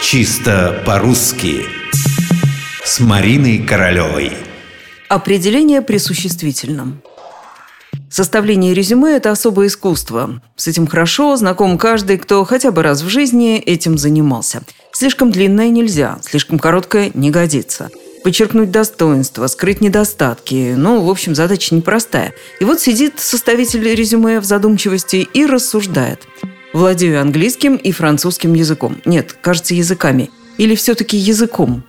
Чисто по-русски С Мариной Королевой Определение при существительном Составление резюме – это особое искусство. С этим хорошо знаком каждый, кто хотя бы раз в жизни этим занимался. Слишком длинное нельзя, слишком короткое не годится. Подчеркнуть достоинства, скрыть недостатки. Ну, в общем, задача непростая. И вот сидит составитель резюме в задумчивости и рассуждает – Владею английским и французским языком. Нет, кажется, языками. Или все-таки языком.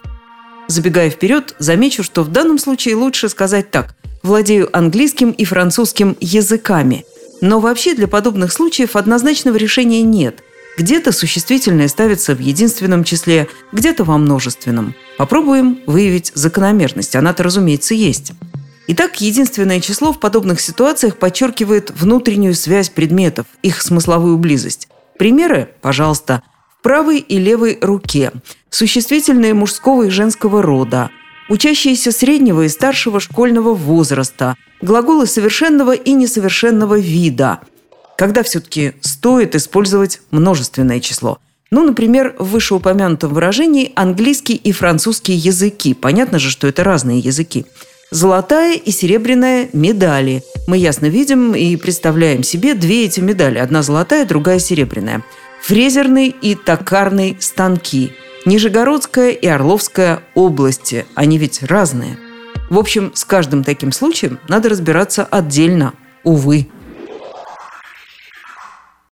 Забегая вперед, замечу, что в данном случае лучше сказать так. Владею английским и французским языками. Но вообще для подобных случаев однозначного решения нет. Где-то существительное ставится в единственном числе, где-то во множественном. Попробуем выявить закономерность. Она-то, разумеется, есть. Итак, единственное число в подобных ситуациях подчеркивает внутреннюю связь предметов, их смысловую близость. Примеры, пожалуйста, в правой и левой руке, существительные мужского и женского рода, учащиеся среднего и старшего школьного возраста, глаголы совершенного и несовершенного вида. Когда все-таки стоит использовать множественное число – ну, например, в вышеупомянутом выражении английский и французский языки. Понятно же, что это разные языки. Золотая и серебряная медали. Мы ясно видим и представляем себе две эти медали. Одна золотая, другая серебряная. Фрезерный и токарный станки. Нижегородская и Орловская области. Они ведь разные. В общем, с каждым таким случаем надо разбираться отдельно. Увы.